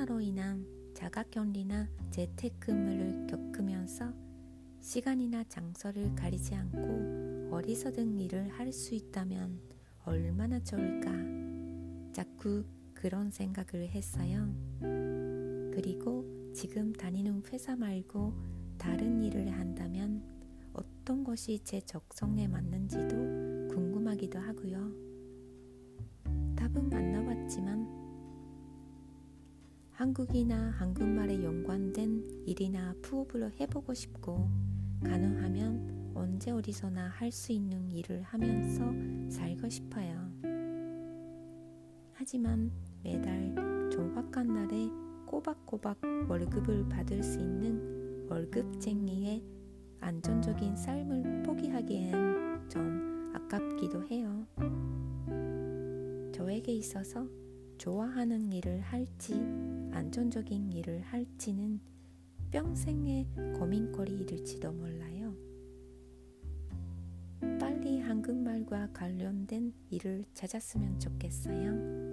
코로나로 인한 자가격리나 재택근무를 겪으면서 시간이나 장소를 가리지 않고 어디서든 일을 할 수 있다면 얼마나 좋을까. 자꾸 그런 생각을 했어요. 그리고 지금 다니는 회사 말고 다른 일을 한다면 어떤 것이 제 적성에 맞는지도 궁금하기도 하고요. 답은 안 나왔지만 한국이나 한국말에 연관된 일이나 푸업을 해보고 싶고 가능하면 언제 어디서나 할 수 있는 일을 하면서 살고 싶어요. 하지만 매달 정확한 날에 꼬박꼬박 월급을 받을 수 있는 월급쟁이의 안정적인 삶을 포기하기엔 좀 아깝기도 해요. 저에게 있어서 좋아하는 일을 할지 안정적인 일을 할지는 평생의 고민거리일지도 몰라요. 빨리 한국말과 관련된 일을 찾았으면 좋겠어요.